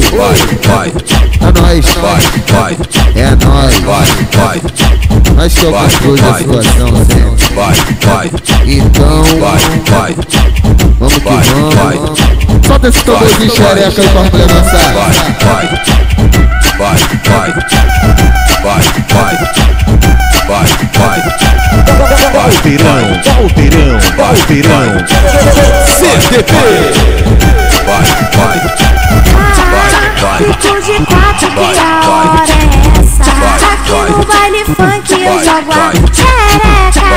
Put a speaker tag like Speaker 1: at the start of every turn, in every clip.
Speaker 1: É vai.
Speaker 2: É nóis,
Speaker 1: vai, vai.
Speaker 2: É nóis,
Speaker 1: vai, vai.
Speaker 2: Nós
Speaker 1: somos
Speaker 2: todos a situação, né?
Speaker 1: Vai, vai.
Speaker 2: Então,
Speaker 1: vai, vai.
Speaker 2: Vamos que
Speaker 1: vamos. Vai.
Speaker 2: desse esse tambor de xereca aí pra mulher dançar.
Speaker 1: Vai, vai. Vai, vai. Vai, vai. Vai, vai. Vai, vai. Vai, vai.
Speaker 3: CTP.
Speaker 1: Que
Speaker 3: hora é essa? Aqui no baile funk eu jogo a xereca.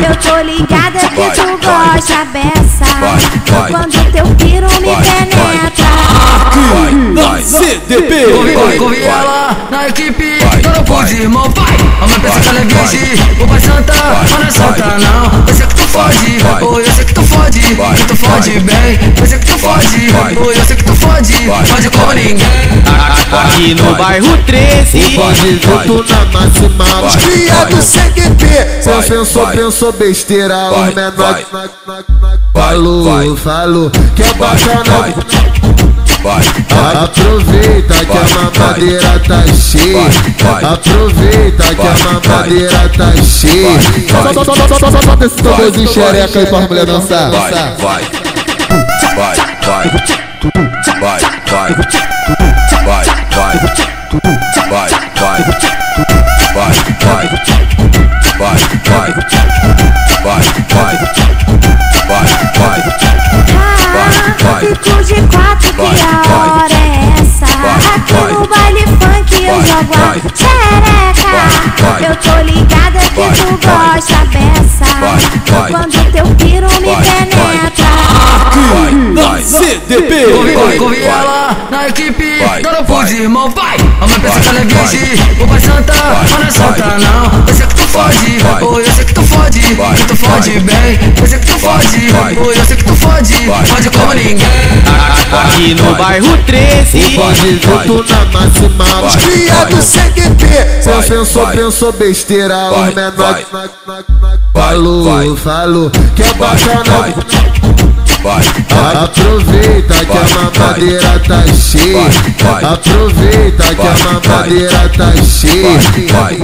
Speaker 3: Eu tô ligada que tu gosta
Speaker 1: dessa.
Speaker 3: Quando teu piro me penetra.
Speaker 1: Aqui na
Speaker 4: CDP
Speaker 5: Corre,
Speaker 1: corre,
Speaker 5: ela na equipe. Todo
Speaker 1: mundo
Speaker 5: de irmão, vai. Vamos pensar que ela é virgem Ou vai santa, mas não é santa não. Eu sei que tu foge fode
Speaker 1: Vai,
Speaker 5: Que tu fode
Speaker 1: vai.
Speaker 5: bem Eu sei que tu fode,
Speaker 1: Vai.
Speaker 5: oh, eu sei que tu fode
Speaker 1: Vai,
Speaker 5: Fode como
Speaker 1: vai.
Speaker 5: ninguém
Speaker 4: Aqui no bairro 13.
Speaker 2: Pode
Speaker 1: Vai.
Speaker 2: junto na maximal.
Speaker 1: Vai,
Speaker 2: Cria do. Cê
Speaker 1: Vai,
Speaker 2: pensou, pensou besteira. Na-
Speaker 1: Vai,
Speaker 2: falou,
Speaker 1: vai.
Speaker 2: falou. Que é
Speaker 1: vai,
Speaker 2: bacana.
Speaker 1: Vai,
Speaker 2: Aproveita que a mamadeira tá cheia.
Speaker 1: Vai, vai.
Speaker 2: Aproveita que a
Speaker 1: Vai,
Speaker 2: mamadeira tá cheia. Solta esse tamborzinho
Speaker 1: Vai.
Speaker 2: xereca aí pra mulher dançar.
Speaker 1: vai, vai, vai, vai, vai, vai, vai, vai, vai, vai, vai, vai, vai, vai, vai, vai,
Speaker 3: que a hora é essa? Aqui no baile funk eu jogo a xereca. Eu tô ligada que tu gosta
Speaker 1: vai.
Speaker 3: Quando teu piro me penetra.
Speaker 1: Vai, vai,
Speaker 4: CDP.
Speaker 1: Vai.
Speaker 5: ela na equipe
Speaker 1: vai.
Speaker 5: pude, irmão, vai. A mãe pensa
Speaker 1: Vai,
Speaker 5: que ela é virgem O pai santa, mas não é santa não. Eu sei que tu fode, oh, eu sei que tu fode Que tu fode bem. Eu sei que tu fode, oh, eu sei que tu fode. Fode como ninguém
Speaker 4: Aqui no bairro 13
Speaker 2: Junto na máxima
Speaker 1: Dia
Speaker 2: do CQP
Speaker 1: Seu
Speaker 2: pensou, pensou besteira O
Speaker 1: menor
Speaker 2: Falou, falou Que é bacana Aproveita que a mamadeira tá cheia Aproveita que a mamadeira tá cheia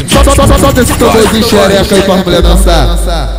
Speaker 1: Só,
Speaker 2: só, só, só, só desse tambor de xereca aí pra mulher dançar